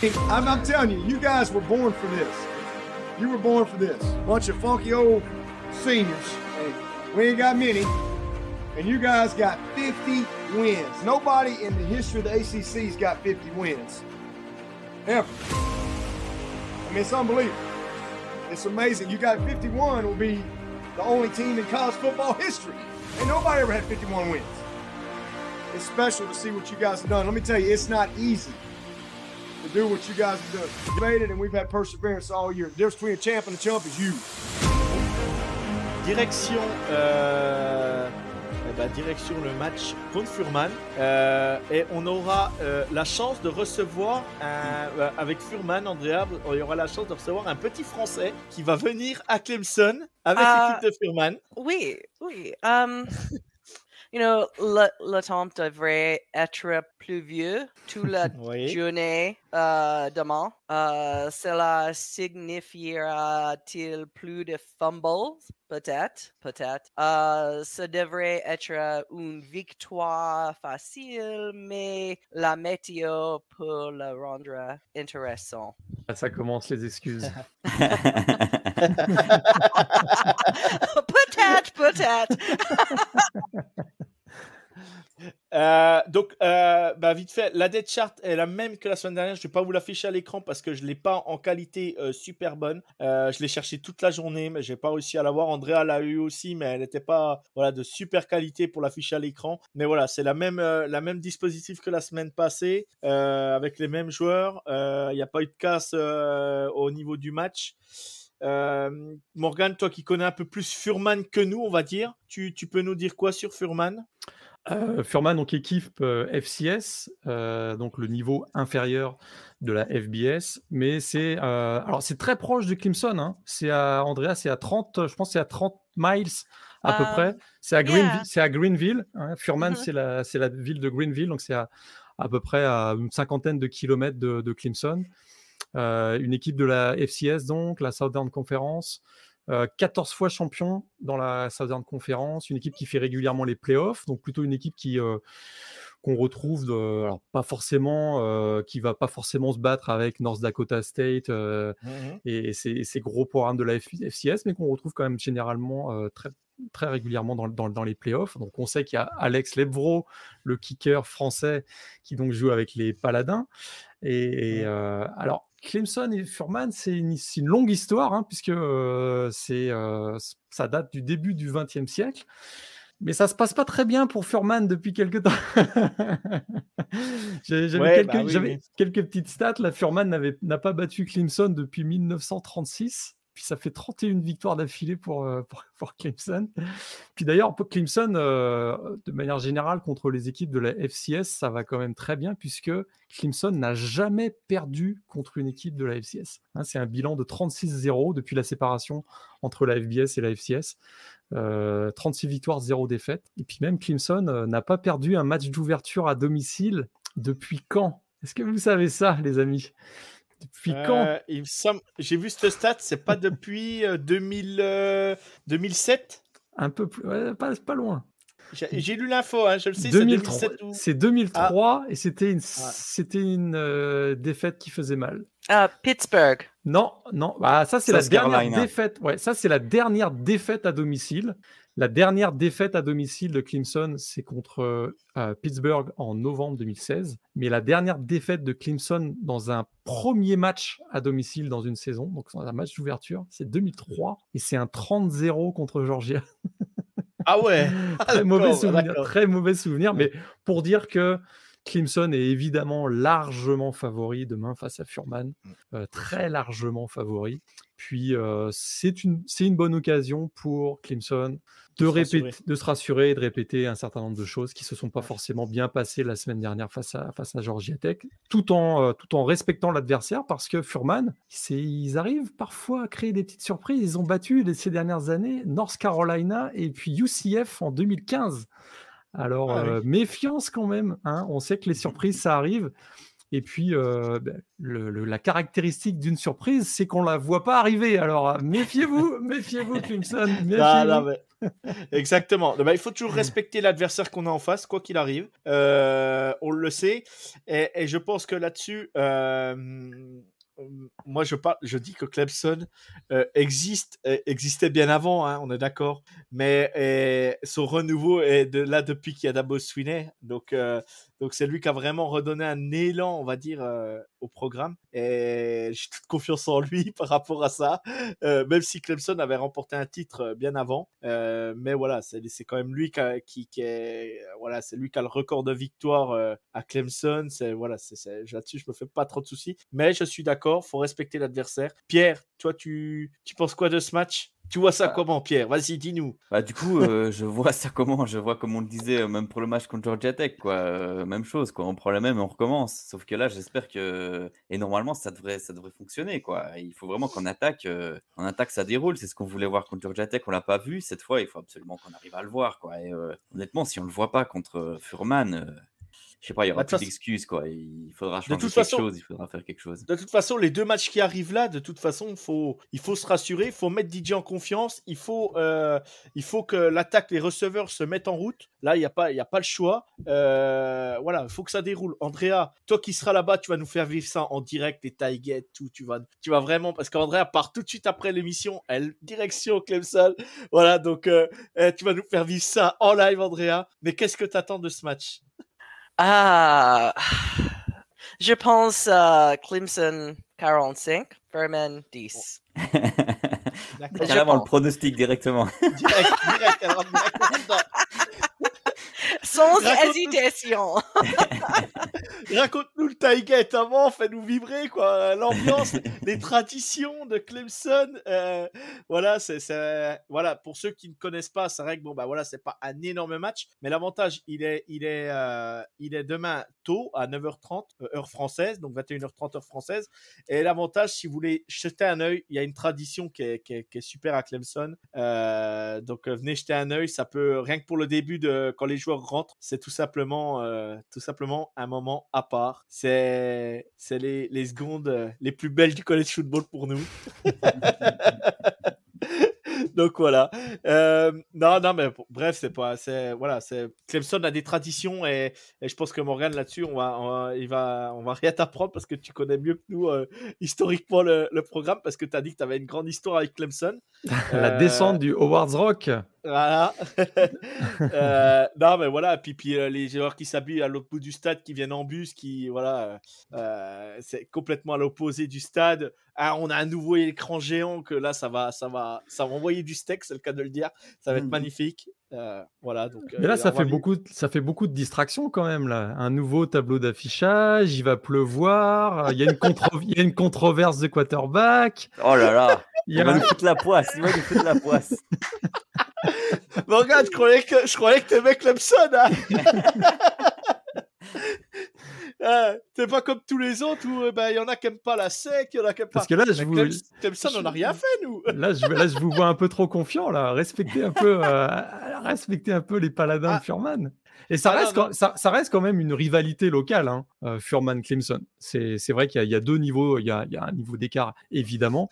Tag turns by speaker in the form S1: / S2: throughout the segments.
S1: I'm, I'm telling you, you guys were born for this. You were born for this. Bunch of funky old seniors. We ain't got many. And you guys got 50 wins. Nobody in the history of the ACC's got 50 wins. Ever. I mean, it's unbelievable. It's amazing. You got 51 will be the only team in college football history. And nobody ever had 51 wins. It's special to see what you guys have done. Let me tell you, it's not easy to do what you guys have done. You made it, and we've had perseverance all year. The difference between a champ and a chump is you.
S2: Direction, euh, eh ben, direction le match contre Furman. Euh, et on aura euh, la chance de recevoir, un, euh, avec Furman, Andrea, on aura la chance de recevoir un petit Français qui va venir à Clemson avec
S3: Ah.
S2: l'équipe de Furman.
S3: Oui, oui. Um, you know, le, le temps devrait être plus vieux toute la
S2: Oui.
S3: journée euh, demain. Euh, cela signifiera-t-il plus de fumbles? Peut-être, peut-être. Euh, ça devrait être une victoire facile, mais la météo pour le rendre intéressant.
S4: Ah, Ça commence les excuses.
S3: peut-être, peut-être.
S2: Euh, donc, euh, bah, vite fait, la dead chart est la même que la semaine dernière. Je vais pas vous l'afficher à l'écran parce que je l'ai pas en qualité euh, super bonne. Je l'ai cherché toute la journée, mais j'ai pas réussi à l'avoir. Andrea l'a eu aussi, mais elle n'était pas voilà de super qualité pour l'afficher à l'écran. Mais voilà, c'est la même la même dispositif que la semaine passée, avec les mêmes joueurs. Il n'y a pas eu de casse au niveau du match. Euh, Morgan, toi qui connais un peu plus Furman que nous, on va dire, tu, tu peux nous dire quoi sur Furman?
S4: Euh, Furman, donc équipe euh, FCS, euh, donc le niveau inférieur de la FBS, mais c'est alors c'est très proche de Clemson. Hein. C'est à Andrea, c'est à 30, je pense, c'est à 30 miles à peu
S3: Um,
S4: près. C'est à
S3: yeah.
S4: Greenville. C'est à Greenville. hein. Furman,
S3: Mhm.
S4: c'est la c'est la ville de Greenville, donc c'est à, à peu près à une cinquantaine de kilomètres de, de Clemson. Une équipe de la FCS, donc la Southern Conference. Euh, 14 fois champion dans la Southern Conference, une équipe qui fait régulièrement les playoffs, donc plutôt une équipe qui euh, qu'on retrouve, de- alors pas forcément, euh, qui va pas forcément se battre avec North Dakota State euh, et, et ces, ces gros programmes de la FCS, mais qu'on retrouve quand même généralement euh, très très régulièrement dans, dans, dans les playoffs. Donc on sait qu'il y a Alex Lebvro, le kicker français, qui donc joue avec les Paladins. Et, et, euh, alors Clemson et Furman, c'est une, une longue histoire, hein, puisque euh, c'est, euh, ça date du début du XXe siècle. Mais ça se passe pas très bien pour Furman depuis quelques temps. J'ai- J'avais
S2: Ouais,
S4: quelques,
S2: bah oui,
S4: j'avais quelques petites stats. La Furman n'a pas battu Clemson depuis 1936. Puis ça fait 31 victoires d'affilée pour, euh, pour, Clemson. Puis d'ailleurs, Clemson, euh, de manière générale, contre les équipes de la FCS, ça va quand même très bien puisque Clemson n'a jamais perdu contre une équipe de la FCS. Hein, c'est un bilan de 36-0 depuis la séparation entre la FBS et la FCS. Euh, 36 victoires, 0 défaite. Et puis même Clemson euh, n'a pas perdu un match d'ouverture à domicile depuis quand? Est-ce que vous savez ça, les amis? Depuis quand?
S2: Euh, il me semble, j'ai vu cette stat, c'est pas depuis euh, 2000, euh, 2007.
S4: Un peu plus, ouais, pas, pas loin.
S2: J'ai lu l'info, hein, je le sais, c'est
S4: 2003
S2: 2007 ou...
S4: C'est 2003 et c'était une, c'était une euh, défaite qui faisait mal.
S3: Uh, Pittsburgh.
S4: Non, non, bah, ça c'est la dernière
S5: Carolina.
S4: défaite. Ouais, ça c'est la dernière défaite à domicile. La dernière défaite à domicile de Clemson, c'est contre euh, Pittsburgh en novembre 2016. Mais la dernière défaite de Clemson dans un premier match à domicile dans une saison, donc dans un match d'ouverture, c'est 2003 et c'est un 30-0 contre Georgia.
S2: Ah ouais
S4: très mauvais souvenir, très mauvais souvenir. Mais pour dire que Clemson est évidemment largement favori demain face à Furman, euh, très largement favori. Puis euh, c'est une, c'est une bonne occasion pour Clemson de,
S2: se
S4: répéter,
S2: rassurer.
S4: de se rassurer et de répéter un certain nombre de choses qui se sont pas forcément bien passées la semaine dernière face à, face à Georgia Tech, tout en, euh, tout en respectant l'adversaire parce que Furman, c'est- ils arrivent parfois à créer des petites surprises. Ils ont battu les- ces dernières années North Carolina et puis UCF en 2015. Alors,
S2: Ah oui.
S4: euh, méfiance quand même. hein. On sait que les surprises, ça arrive. Et puis, euh, ben, le- le- la caractéristique d'une surprise, c'est qu'on la voit pas arriver. Alors, méfiez-vous, méfiez-vous, Clemson, méfiez-vous.
S2: Non, non, mais- Exactement. Bah, il faut toujours respecter l'adversaire qu'on a en face, quoi qu'il arrive. Euh, on le sait. Et, et je pense que là-dessus, euh, moi, je, par- je dis que Clemson euh, existe, euh, existait bien avant, hein, on est d'accord. Mais euh, son renouveau est de là depuis qu'il y a Dabo Swinney. Donc, euh, donc c'est lui qui a vraiment redonné un élan, on va dire, euh, au programme. Et j'ai toute confiance en lui par rapport à ça. Euh, même si Clemson avait remporté un titre euh, bien avant. Mais voilà, c'est quand même lui qui, a- qui, est, voilà, c'est lui qui a le record de victoire à Clemson. C'est voilà, c'est- là-dessus je me fais pas trop de soucis. Mais je suis d'accord, faut respecter l'adversaire. Pierre, toi tu, tu penses quoi de ce match? Tu vois ça
S5: Ah.
S2: comment, Pierre? Vas-y, dis-nous.
S5: Bah, du coup, euh, je vois ça comment? Je vois comme on le disait, euh, même pour le match contre Georgia Tech, quoi. euh, même chose, quoi. On prend la même et on recommence. Sauf que là, j'espère que. Et normalement, ça devrait, ça devrait fonctionner, quoi. Il faut vraiment qu'on attaque. euh, En attaque, ça déroule. C'est ce qu'on voulait voir contre Georgia Tech. On l'a pas vu. Cette fois, il faut absolument qu'on arrive à le voir, quoi. Et honnêtement, si on le voit pas contre Furman, je sais pas, il y aura
S2: Bah, de
S5: plus
S2: toute
S5: d'excuses, quoi. Il faudra changer quelque
S2: façon-
S5: chose. Il faudra faire quelque chose.
S2: De toute façon, les deux matchs qui arrivent là, de toute façon, faut, il faut se rassurer, il faut mettre DJ en confiance, il faut, euh, il faut que l'attaque, les receveurs se mettent en route. Là, il n'y a, pas- il y a pas le choix. Euh, voilà, il faut que ça déroule. Andrea, toi qui seras là-bas, tu vas nous faire vivre ça en direct, les tailgates, tout. Tu vas, tu vas vraiment, parce qu'Andrea part tout de suite après l'émission, elle, direction Clemson. Voilà, donc euh, euh, tu vas nous faire vivre ça en live, Andrea. Mais qu'est-ce que tu attends de ce match?
S3: Ah, je pense euh, Clemson 45, Furman 10.
S2: D'accord.
S5: Carrément, le pronostic directement.
S2: Direct, direct. alors, direct.
S3: Sans
S2: Raconte-nous-
S3: hésitation.
S2: Raconte-nous le tailgate avant, fais-nous vibrer, quoi. L'ambiance, les traditions de Clemson. euh, voilà, c'est, voilà, pour ceux qui ne connaissent pas, c'est vrai que bon, bah voilà, c'est pas un énorme match, mais l'avantage, il est, il est, euh, il est demain tôt à 9h30, euh, heure française, donc 21h30 heure française. Et l'avantage, si vous voulez jeter un œil, il y a une tradition qui est, qui est- qui est super à Clemson. Euh, donc venez jeter un œil, ça peut, rien que pour le début de quand les joueurs rentrent, c'est tout simplement, euh, tout simplement un moment à part. C'est, c'est les, les secondes euh, les plus belles du college football pour nous. Donc voilà. Euh, non, non, mais bref, c'est pas, c'est voilà, c'est Clemson a des traditions et, et je pense que Morgan là-dessus, on va, on va, il va, on va rien t'apprendre parce que tu connais mieux que nous euh, historiquement le, le programme parce que tu as dit que tu avais une grande histoire avec Clemson.
S4: La
S2: Euh,
S4: descente du Howard's Rock.
S2: Voilà. Euh, non, mais voilà. Puis, puis euh, les joueurs qui s'habillent à l'autre bout du stade, qui viennent en bus, qui, voilà, euh, c'est complètement à l'opposé du stade. Ah, on a un nouveau écran géant que là, ça va, ça va, ça va envoyer du steak, c'est le cas de le dire. Ça va être
S5: Mhm.
S2: magnifique. Euh, voilà. Donc,
S4: Mais là, ça fait, beaucoup, de- ça fait beaucoup de distractions quand même. Là. Un nouveau tableau d'affichage, il va pleuvoir, il y, a une il y a une controverse de quarterback.
S5: Oh là là,
S4: Il
S5: va nous foutre la poisse. Il va nous foutre la poisse.
S2: Mais regarde, je croyais que, je croyais que t'aimais Clemson. Hein Ah, T'es pas comme tous les autres où eh ben, il y en a qui aiment pas la sec, il y en a qui aiment pas.
S4: Parce que là, je
S2: Mais
S4: vous,
S2: Clems- Clemson, on n'a rien fait, nous.
S4: là, je, là, je vous vois un peu trop confiant. Là. Respectez, un peu, euh, respectez un peu les paladins
S2: Ah.
S4: de Furman. Et ça,
S2: Ah,
S4: reste
S2: non.
S4: quand, ça, ça reste quand même une rivalité locale, hein, euh, Furman-Clemson. C'est vrai qu'il y, a- il y a deux niveaux, il y a, il y a un niveau d'écart évidemment,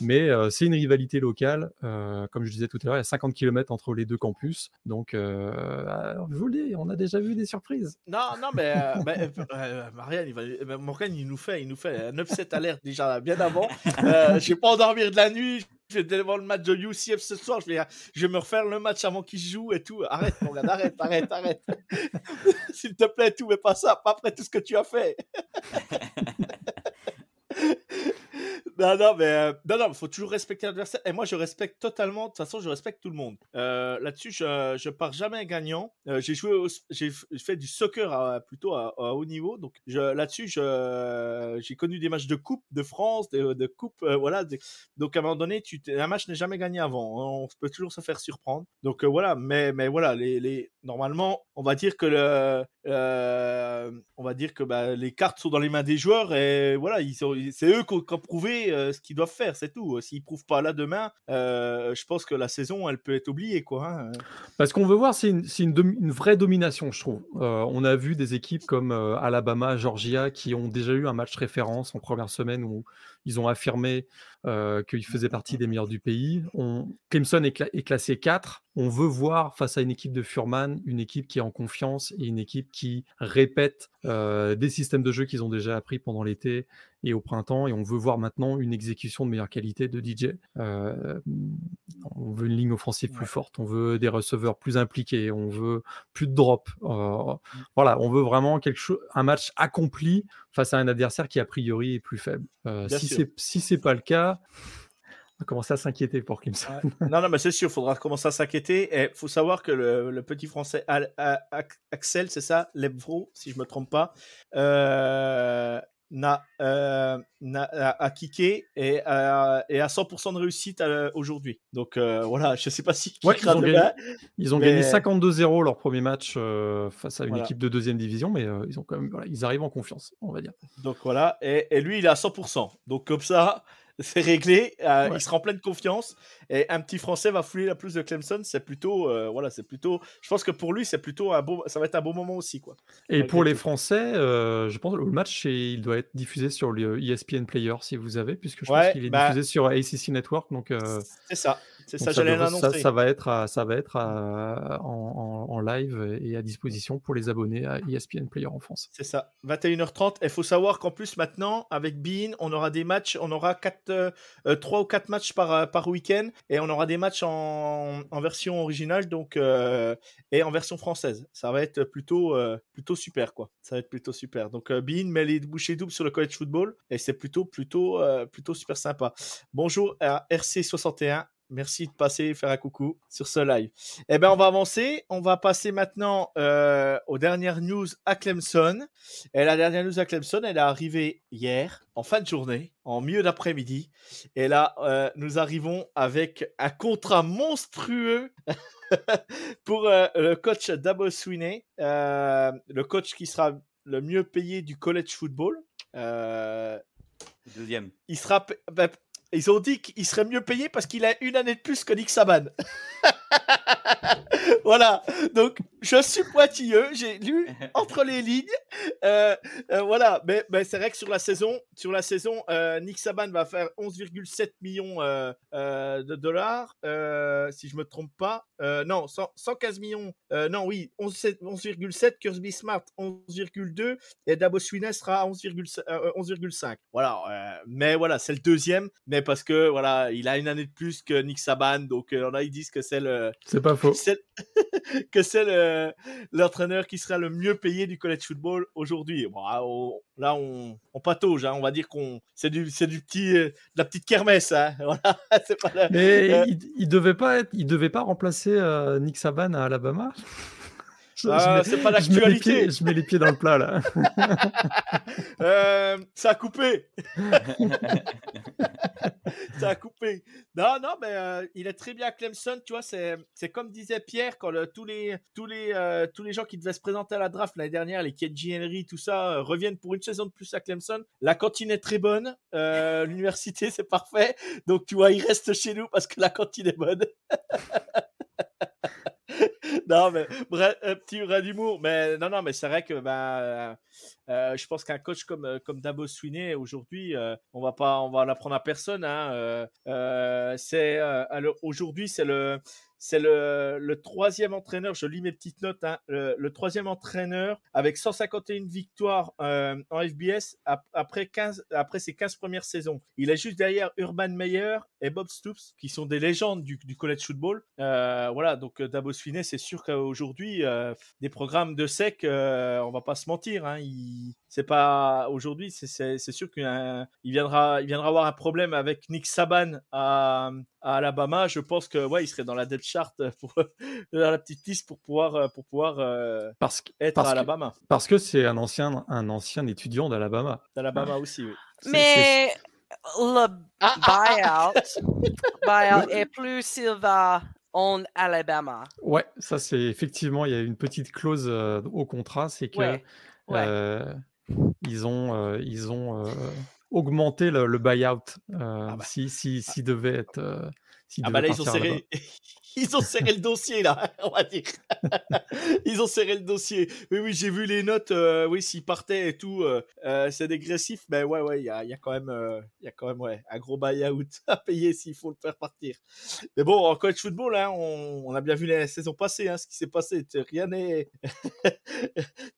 S4: mais euh, c'est une rivalité locale. euh, comme je disais tout à l'heure, il y a 50 km entre les deux campus. Donc, euh, alors, je vous le dis, on a déjà vu des surprises.
S2: Non, non, mais, euh, euh, euh, Marianne, il va, euh, il nous fait, il nous fait un upset alerte déjà bien avant. Euh, je vais pas endormir de la nuit. Je vais devant le match de UCF ce soir. Je vais, je vais me refaire le match avant qu'il joue et tout. Arrête, Morgan, arrête, arrête, arrête. S'il te plaît, tout, mais pas ça, pas après tout ce que tu as fait. Non, non, mais euh, non, non, faut toujours respecter l'adversaire. Et moi, je respecte totalement. De toute façon, je respecte tout le monde. Euh, Là-dessus, je, je pars jamais gagnant. Euh, j'ai joué, j'ai fait du soccer plutôt à, haut niveau. Donc, là-dessus, j'ai connu des matchs de coupe de France, de, coupe, euh, voilà. donc, à un moment donné, tu, un match n'est jamais gagné avant. On peut toujours se faire surprendre. Donc, voilà. Mais, mais voilà, les, les, normalement, on va dire que le, on va dire que bah, les cartes sont dans les mains des joueurs et voilà, ils c'est eux qui prouvé euh, ce qu'ils doivent faire, c'est tout. S'ils prouvent pas là demain, euh, je pense que la saison, elle peut être oubliée, quoi. Hein.
S4: Parce qu'on veut voir, c'est une, vraie domination, je trouve. on a vu des équipes comme Alabama, Georgia, qui ont déjà eu un match référence en première semaine où ils ont affirmé euh, qu'ils faisaient partie des meilleurs du pays. On... Clemson est, classé 4. On veut voir face à une équipe de Furman, une équipe qui est en confiance et une équipe qui répète euh, des systèmes de jeu qu'ils ont déjà appris pendant l'été et au printemps. Et on veut voir maintenant une exécution de meilleure qualité de DJ. Euh, on veut une ligne offensive plus forte, on veut des receveurs plus impliqués, on veut plus de drop. Euh, voilà, on veut vraiment quelque chose, un match accompli face à un adversaire qui a priori est plus faible. Euh, si c'est si c'est pas le cas, on va commencer à s'inquiéter pour Clemson.
S2: non, non, mais c'est sûr, il faudra commencer à s'inquiéter. Il faut savoir que le, petit français Axel, c'est ça, Lebvro, si je me trompe pas, euh, n'a, euh, a, kické et, euh, et à 100% de réussite euh, aujourd'hui. Donc euh, voilà, je sais pas si
S4: ouais, ils, ont gagné, ils ont gagné 52-0 leur premier match face à une équipe de deuxième division, mais ils ont quand même, voilà, ils arrivent en confiance, on va dire.
S2: Donc voilà, et, et lui il est à 100%. Donc comme ça, c'est réglé. Euh, il sera en pleine confiance. Et un petit Français va fouler la plus de Clemson. C'est plutôt, euh, voilà, c'est plutôt. Je pense que pour lui, c'est plutôt un beau. Ça va être un beau moment aussi, quoi.
S4: Et pour les Français, euh, je pense que le match, il doit être diffusé sur le ESPN Player si vous avez, puisque je pense qu'il est bah diffusé sur ACC Network. Donc.
S2: c'est ça. C'est ça,
S4: j'allais l'annoncer. Ça, va être, ça va être en, live et à disposition pour les abonnés à ESPN Player en France.
S2: C'est ça. 21h30. Il faut savoir qu'en plus, maintenant, avec Bean, on aura des matchs, on aura 4 3 euh, euh, ou 4 matchs par, euh, par week-end et on aura des matchs en, en version originale donc, et en version française. Ça va être plutôt, plutôt super quoi. Ça va être plutôt super. Donc Bean met les bouchées doubles sur le college football et c'est plutôt, plutôt, plutôt super sympa. Bonjour à RC61 Merci de passer faire un coucou sur ce live. Eh bien, on va avancer. On va passer maintenant euh, aux dernières news à Clemson. Et la dernière news à Clemson, elle est arrivée hier, en fin de journée, en milieu d'après-midi. Et là, euh, nous arrivons avec un contrat monstrueux pour euh, le coach Dabo Sweeney, le coach qui sera le mieux payé du college football.
S5: Deuxième.
S2: Il sera, bah, ils ont dit qu'il serait mieux payé parce qu'il a une année de plus que Nick Saban. voilà. Donc, je suis pointilleux. J'ai lu entre les lignes. Euh, euh, voilà. Mais, c'est vrai que sur la saison, sur la saison, euh, Nick Saban va faire 11,7 millions de dollars, si je me trompe pas. non, 115 millions. non, oui, 11,7. Kirby Smart 11,2 et Dabo Swinney sera à 11,5. voilà. mais voilà, c'est le deuxième. Mais parce que voilà, il a une année de plus que Nick Saban, donc on a ils disent que c'est le.
S4: C'est pas faux.
S2: que c'est l'entraîneur qui sera le mieux payé du college football aujourd'hui. Bon, là, on, on patauge, hein. on va dire qu'on c'est du, du petit, euh, de la petite kermesse. Hein. Voilà,
S4: pas Mais euh, il, il, devait pas être, il devait pas remplacer euh, Nick Saban à Alabama?
S2: Ah, c'est pas l'actualité.
S4: Je, mets les pieds dans le plat là.
S2: euh, ça a coupé. ça a coupé. Non, non, mais euh, il est très bien à Clemson. Tu vois, c'est, c'est comme disait Pierre quand tous les tous les euh, tous les gens qui devaient se présenter à la draft l'année dernière, les Kenji Henry, tout ça, reviennent pour une saison de plus à Clemson. La cantine est très bonne. l'université, c'est parfait. Donc tu vois, il reste chez nous parce que la cantine est bonne. non, mais bref, un petit rat d'humour. Mais non, non, mais c'est vrai que ben, euh, je pense qu'un coach comme, euh, comme Dabo Swinney, aujourd'hui, euh, on va pas, on va l'apprendre à personne. Hein, c'est, aujourd'hui, c'est le, c'est le, troisième entraîneur, je lis mes petites notes, hein, le, troisième entraîneur avec 151 victoires euh, en FBS après, 15, après ses 15 premières saisons. Il est juste derrière Urban Meyer et Bob Stoops, qui sont des légendes du, college football. Euh, voilà, donc euh, Davos Finney, c'est sûr qu'aujourd'hui, des programmes de sec, on va pas se mentir, hein, c'est pas aujourd'hui, c'est sûr qu'il viendra, il viendra avoir un problème avec Nick Saban à, Alabama. Je pense que ouais, il serait dans la depth chart pour dans la petite liste pour pouvoir euh, pour pouvoir euh,
S4: parce
S2: être
S4: parce
S2: à Alabama.
S4: parce que c'est un ancien un ancien étudiant d'Alabama.
S2: D'Alabama aussi, oui.
S3: Mais le buyout, buyout et plus il va en Alabama.
S4: Ouais, ça c'est effectivement, il y a une petite clause euh, au contrat, c'est que
S3: Ouais, ouais.
S4: euh, ils ont, euh, ils ont augmenté le, le buyout euh,
S2: Ah bah.
S4: si, si, si devait être. euh,
S2: Ah bah là, ils ont serré, ils ont serré le dossier là, on va dire. ils ont serré le dossier. Oui, oui, j'ai vu les notes. euh, oui, s'ils partaient et tout, euh, euh, c'est dégressif. Mais ouais, ouais, il y a, il y a quand même, y a quand même, ouais, un gros buy-out à payer s'il faut le faire partir. Mais bon, en college football, hein, on, on a bien vu la saison passée, hein, ce qui s'est passé. Rien n'est,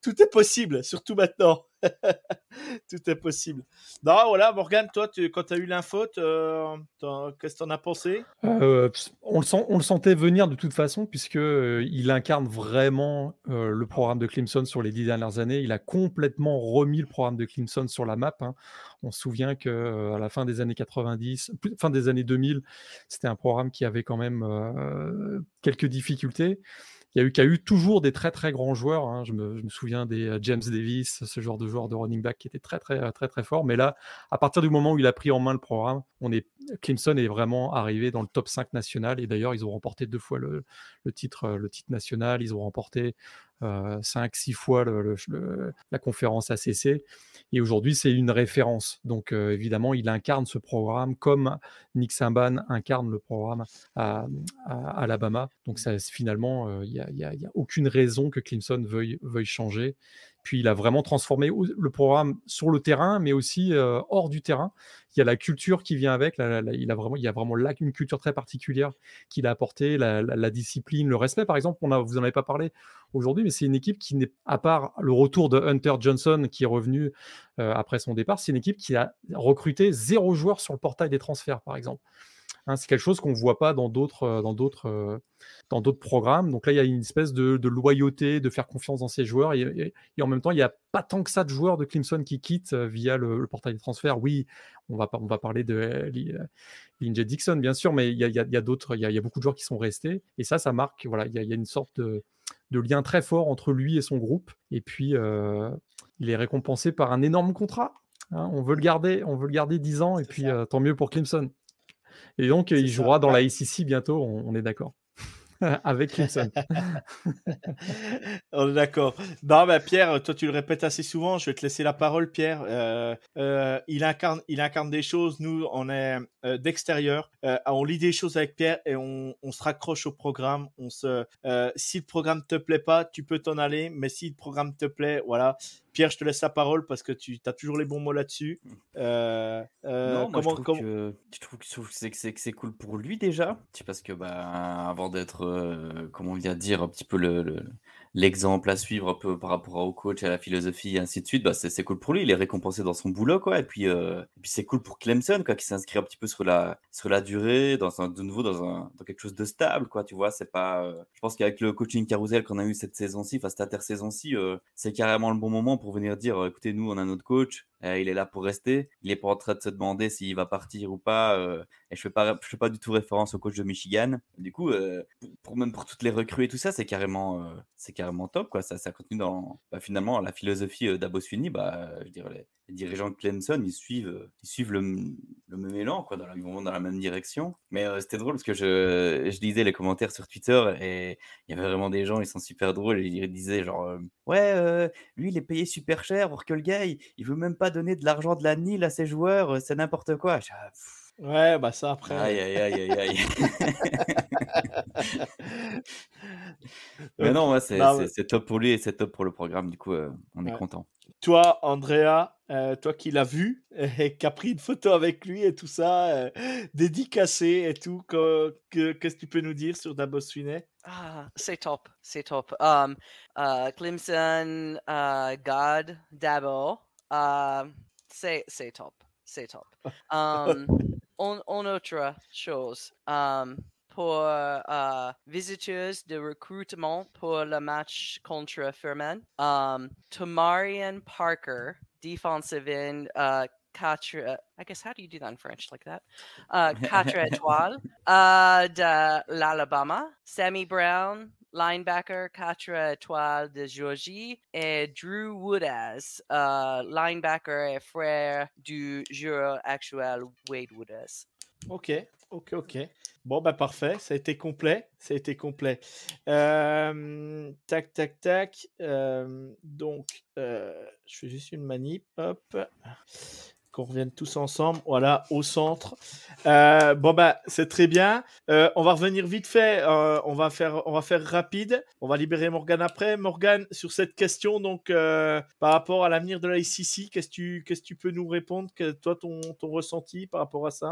S2: tout est possible, surtout maintenant. tout est possible. Non, voilà, Morgan, toi, tu, quand tu as eu l'info, qu'est-ce que t'en as pensé?
S4: Euh, on, le sentait venir de toute façon, puisque euh, il incarne vraiment euh, le programme de Clemson sur les dix dernières années. Il a complètement remis le programme de Clemson sur la map. hein. On se souvient que euh, la fin des années 90, plus- fin des années 2000, c'était un programme qui avait quand même quelques difficultés. Il y a eu, toujours des très très grands joueurs. hein. Je, me, souviens des euh, James Davis, ce genre de joueurs de running back qui étaient très très très très forts. Mais là, à partir du moment où il a pris en main le programme, on est Clemson est vraiment arrivé dans le top 5 national et d'ailleurs ils ont remporté deux fois le, titre, euh, le titre national, ils ont remporté euh, 5-6 fois la conférence ACC et aujourd'hui c'est une référence. Donc euh, évidemment il incarne ce programme comme Nick Saban incarne le programme à, Alabama. Donc ça, finalement euh, il n'y a, aucune raison que Clemson veuille changer. Puis il a vraiment transformé le programme sur le terrain, mais aussi euh, hors du terrain. Il y a la culture qui vient avec. il, a vraiment, il y a vraiment là une culture très particulière qu'il a apporté, la, la- la discipline, le respect. Par exemple, on a, vous n'en avez pas parlé aujourd'hui, mais c'est une équipe qui n'est, à part le retour de Hunter Johnson qui est revenu euh, après son départ, c'est une équipe qui a recruté zéro joueur sur le portail des transferts, par exemple. Hein, c'est quelque chose qu'on ne voit pas dans d'autres, euh, dans, d'autres, euh, dans d'autres programmes. Donc là, il y a une espèce de, de loyauté, de faire confiance dans ses joueurs. Et, et- et en même temps, il n'y a pas tant que ça de joueurs de Clemson qui quittent euh, via le, le portail des transferts. Oui, on va, par- on va parler de Li- Lindsey Dixon, bien sûr, mais il y a, il y a- il y a d'autres, il y a, il y a beaucoup de joueurs qui sont restés. Et ça, ça marque, voilà, il y a, une sorte de, de lien très fort entre lui et son groupe. Et puis, euh, il est récompensé par un énorme contrat. hein. on veut le garder, on veut le garder 10 ans, et puis euh, tant mieux pour Clemson. Et donc,
S2: C'est
S4: il
S2: ça,
S4: jouera dans
S2: ouais.
S4: la ACC bientôt, on, on est d'accord. Avec Clemson.
S2: On est d'accord. Non, mais Pierre, toi, tu le répètes assez souvent. Je vais te laisser la parole, Pierre. Euh, euh, il, incarne, il incarne des choses. Nous, on est euh, d'extérieur. Euh, on lit des choses avec Pierre et on, on se raccroche au programme. On se, euh, si le programme te plaît pas, tu peux t'en aller. Mais si le programme te plaît, voilà. Pierre, je te laisse la parole parce que tu as toujours les bons mots là-dessus. Euh, euh,
S5: non, moi
S2: comment,
S5: je trouve
S2: comment-
S5: que, je trouve que c'est, cool pour lui déjà. Parce que bah, avant d'être, euh, comment on vient de dire, un petit peu le, le- l'exemple à suivre un peu par rapport au coach, à la philosophie et ainsi de suite, bah, c'est, cool pour lui. Il est récompensé dans son boulot, quoi. Et puis, euh, puis c'est cool pour Clemson, quoi, qui s'inscrit un petit peu sur la, sur la durée, dans un, de nouveau dans, un, dans quelque chose de stable, quoi. Tu vois, c'est pas. euh, je pense qu'avec le coaching carousel qu'on a eu cette saison-ci, enfin cette intersaison-ci, euh, c'est carrément le bon moment pour venir dire, écoutez, nous, on a notre coach. Euh, il est là pour rester. Il est pas en train de se demander s'il va partir ou pas. euh, et je fais fais pas du tout référence au coach de Michigan. Du coup, euh, pour, même pour toutes les recrues et tout ça, c'est carrément, c'est carrément top quoi. Ça, ça continue dans, bah, finalement la philosophie euh, d'Abos Fini. Bah, je les dirigeants de Clemson, ils suivent, euh, ils suivent le, même élan quoi. Ils vont dans la même direction. Mais euh, c'était drôle parce que je, lisais les commentaires sur Twitter et il y avait vraiment des gens, ils sont super drôles et ils disaient genre, euh, ouais, lui il est payé super cher, alors que il, veut même pas donner de l'argent de la NIL à ses joueurs, c'est n'importe quoi. Je ah,
S2: Ouais, bah ça après.
S5: Aïe, aïe, aïe, aïe, aïe. Mais non, ouais, c'est
S2: Non,
S5: c'est-
S2: mais-
S5: c'est top pour lui et c'est top pour le programme. Du coup, euh, on est content.
S2: Toi, Andrea, euh, toi qui l'as vu et qui a pris une photo avec lui et tout ça, euh, dédicacé et tout, que- que- qu'est-ce que tu peux nous dire sur Dabo Swinney?
S3: Ah, c'est top, c'est top. Um, uh, Clemson, uh, God, Dabo, uh, c'est, c'est top, c'est top. Um, en, en autre chose, um, pour uh, visiteurs de recrutement pour le match contre Furman, um, Tamarian Parker, defensive end, uh, quatre, I guess, how do you do that in French like that? Uh, quatre étoiles uh, de l'Alabama, Sammy Brown, linebacker, quatre étoiles de Georgie, et Drew Woodaz, uh, linebacker et frère du joueur actuel Wade Woodaz.
S2: Ok, ok, ok. Bon, bah parfait, ça a été complet. Ça a été complet. Euh, tac, tac, tac. Euh, donc, euh, je fais juste une manip. Hop. Qu'on revienne tous ensemble. Voilà, au centre. Euh, bon, bah, c'est très bien. Euh, on va revenir vite fait. euh, on, va faire, on va faire rapide. On va libérer Morgan après. Morgan, sur cette question, donc, par rapport à l'avenir de la ICC, qu'est-ce que tu, peux nous répondre? Que, Toi, ton, ton ressenti par rapport à ça?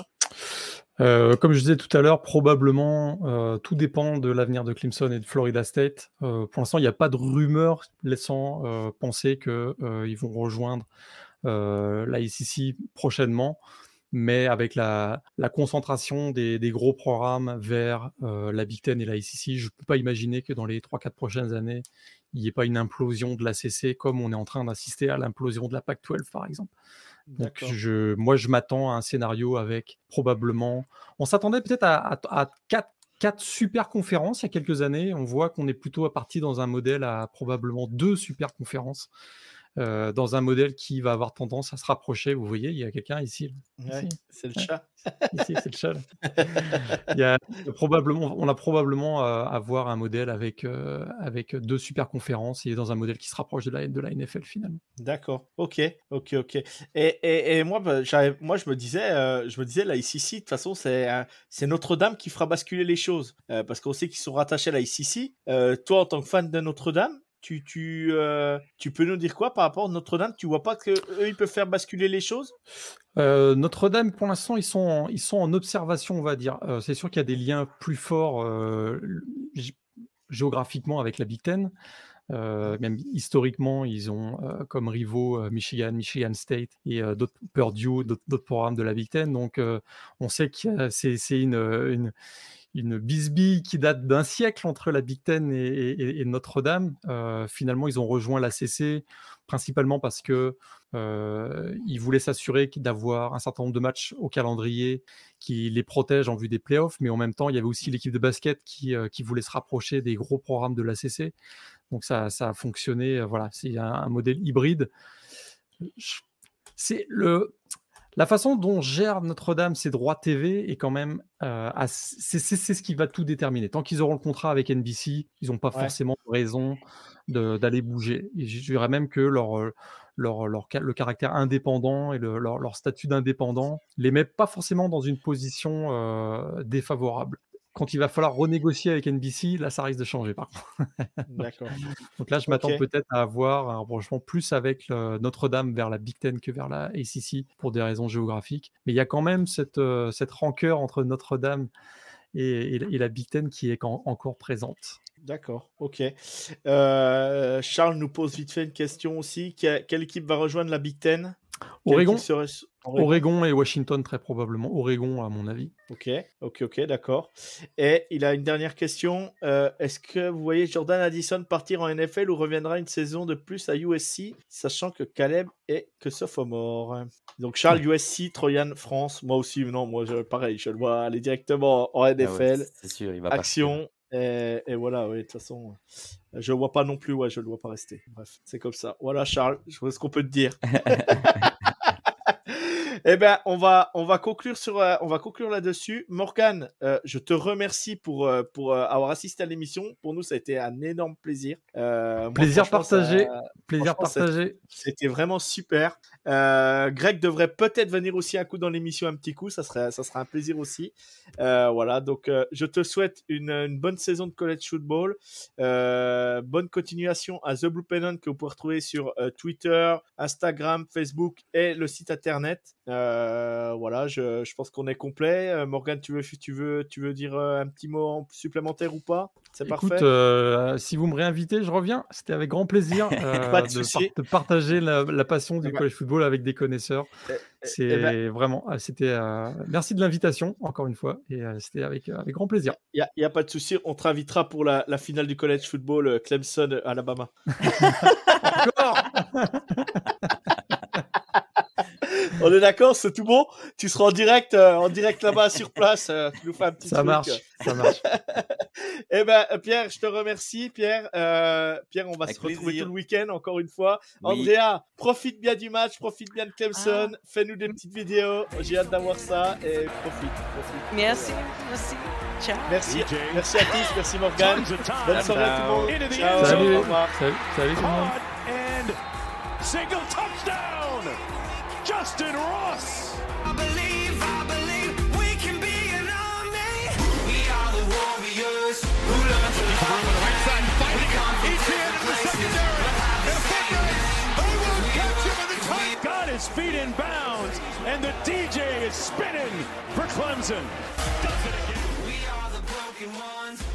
S4: Comme je disais tout à l'heure, probablement tout dépend de l'avenir de Clemson et de Florida State. Pour l'instant, il n'y a pas de rumeur laissant penser qu'ils vont rejoindre la ICC prochainement, mais avec la, la concentration des, des gros programmes vers euh, la Big Ten et la ICC, je ne peux pas imaginer que dans les 3-4 prochaines années, il n'y ait pas une implosion de la CC comme on est en train d'assister à l'implosion de la PAC-12 par exemple. Donc je, moi, je m'attends à un scénario avec probablement. On s'attendait peut-être à, à, à quatre, quatre super conférences il y a quelques années. On voit qu'on est plutôt parti dans un modèle à probablement deux super conférences. Euh, dans un modèle qui va avoir tendance à se rapprocher. Vous voyez, il y a quelqu'un ici.
S2: Ouais,
S4: Ici,
S2: c'est le chat.
S4: ici, c'est le chat. Il y a probablement, on a probablement euh, à voir un modèle avec, euh, avec deux super conférences et dans un modèle qui se rapproche de la, de la NFL finalement.
S2: D'accord. Ok. Ok. Ok. Et, et, et moi, bah, moi, je me disais, euh, je me disais, la ICC, de toute façon, c'est euh, c'est Notre-Dame qui fera basculer les choses, Euh, parce qu'on sait qu'ils sont rattachés à la ICC. Euh, toi, en tant que fan de Notre-Dame, euh, tu peux nous dire quoi par rapport à Notre-Dame? Tu vois pas que eux, ils peuvent faire basculer les choses?
S4: Euh, Notre-Dame, pour l'instant, ils sont, en, observation, on va dire. Euh, c'est sûr qu'il y a des liens plus forts gé- géographiquement avec la Big Ten. Même historiquement, ils ont comme rivaux Michigan, Michigan State et d'autres Purdue, d'autres programmes de la Big Ten. Donc, on sait que c'est une, une bisbille qui date d'un siècle entre la Big Ten et, Notre-Dame. Euh, finalement, ils ont rejoint la CC principalement parce que euh, ils voulaient s'assurer d'avoir un certain nombre de matchs au calendrier qui les protègent en vue des playoffs, mais en même temps, il y avait aussi l'équipe de basket qui, euh, voulait se rapprocher des gros programmes de la CC. Donc ça, a fonctionné. Voilà, c'est un, un modèle hybride. C'est le la façon dont gère Notre-Dame ses droits TV est quand même euh, c'est ce qui va tout déterminer. Tant qu'ils auront le contrat avec NBC, ils n'ont pas
S2: Ouais.
S4: forcément raison d'aller bouger. Et je dirais même que leur, euh, leur, leur le caractère indépendant et le- leur, leur statut d'indépendant les met pas forcément dans une position euh, défavorable. Quand il va falloir renégocier avec NBC, là, ça risque de changer par contre.
S2: D'accord.
S4: Donc là, je m'attends peut-être à avoir un rapprochement plus avec le- Notre-Dame vers la Big Ten que vers la ACC pour des raisons géographiques. Mais il y a quand même cette, euh, cette rancœur entre Notre-Dame et, et la- et la Big Ten qui est quand- encore présente.
S2: D'accord, ok. Euh, Charles nous pose vite fait une question aussi. Que- Quelle équipe va rejoindre la Big Ten?
S4: Oregon,
S2: serait- Oregon.
S4: Et Washington, très probablement. Oregon, à mon avis.
S2: Ok, ok, ok, d'accord. Et il a une dernière question. Euh, Est-ce que vous voyez Jordan Addison partir en NFL ou reviendra une saison de plus à USC, sachant que Caleb est que sophomore? Donc Charles, USC, Troyan, France. Moi aussi, non, moi je, pareil, je le vois aller directement en
S5: Ah ouais,
S2: NFL.
S5: c'est sûr, il va partir.
S2: action. Et, et voilà, oui, de toute façon, euh, je le vois pas non plus, ouais, je le vois pas rester. Bref, c'est comme ça. Voilà, Charles, je vois ce qu'on peut te dire. Eh ben, on va, on va conclure sur, euh, on va conclure là-dessus. Morgan, euh, je te remercie pour, euh, pour avoir assisté à l'émission. Pour nous, ça a été un énorme plaisir.
S4: Plaisir
S2: ça-
S4: partagé. Plaisir partagé.
S2: C'était vraiment super. Greg devrait peut-être venir aussi un coup dans l'émission, un petit coup. Ça serait, ça sera un plaisir aussi. Voilà. Donc, je te souhaite une, une bonne saison de college football. Bonne continuation à The Blue Pennant que vous pouvez retrouver sur Twitter, Instagram, Facebook et le site internet. Euh, voilà. Je, je pense qu'on est complet. Euh, Morgan, tu veux, tu veux, tu veux dire euh, un petit mot en- supplémentaire ou pas? C'est parfait.
S4: euh, si vous me réinvitez, je reviens. C'était avec grand plaisir
S2: Pas de
S4: de, partager la, la passion du
S2: Eh ben-
S4: college football avec des connaisseurs.
S2: Eh-
S4: C'est
S2: eh ben-
S4: vraiment, c'était. merci de l'invitation encore une fois, et c'était avec, avec grand plaisir.
S2: Il n'y a, pas de souci, on te invitera pour la, la finale du college football euh, Clemson-Alabama. On est d'accord, c'est tout bon? Tu seras en direct, euh, en direct là-bas sur place. euh, tu nous fais un petit
S4: Ça
S2: truc.
S4: marche, ça marche.
S2: Eh ben, Pierre, je te remercie, Pierre. Euh, Pierre, on va
S5: Avec
S2: se retrouver
S5: plaisir.
S2: tout le week-end, encore une fois.
S5: Oui.
S2: Andrea, profite bien du match, profite bien de Clemson.
S3: Ah.
S2: Fais-nous des petites vidéos. J'ai hâte d'avoir ça et profite, profite.
S3: Merci, merci. Ciao.
S2: Merci,
S6: DJ.
S2: merci à tous, merci Morgan. Bonne soirée à tout le monde. Ciao.
S4: Salut,
S2: au revoir.
S4: salut, salut tout le monde.
S6: Caught and single touchdown. Justin Ross.
S7: I believe, I believe we can be an army. We are the warriors who learn to love.
S6: right side fighting. Etienne in the secondary. They will catch him in the tight. Got his feet in bounds. And the DJ is spinning for Clemson.
S7: We are the broken ones.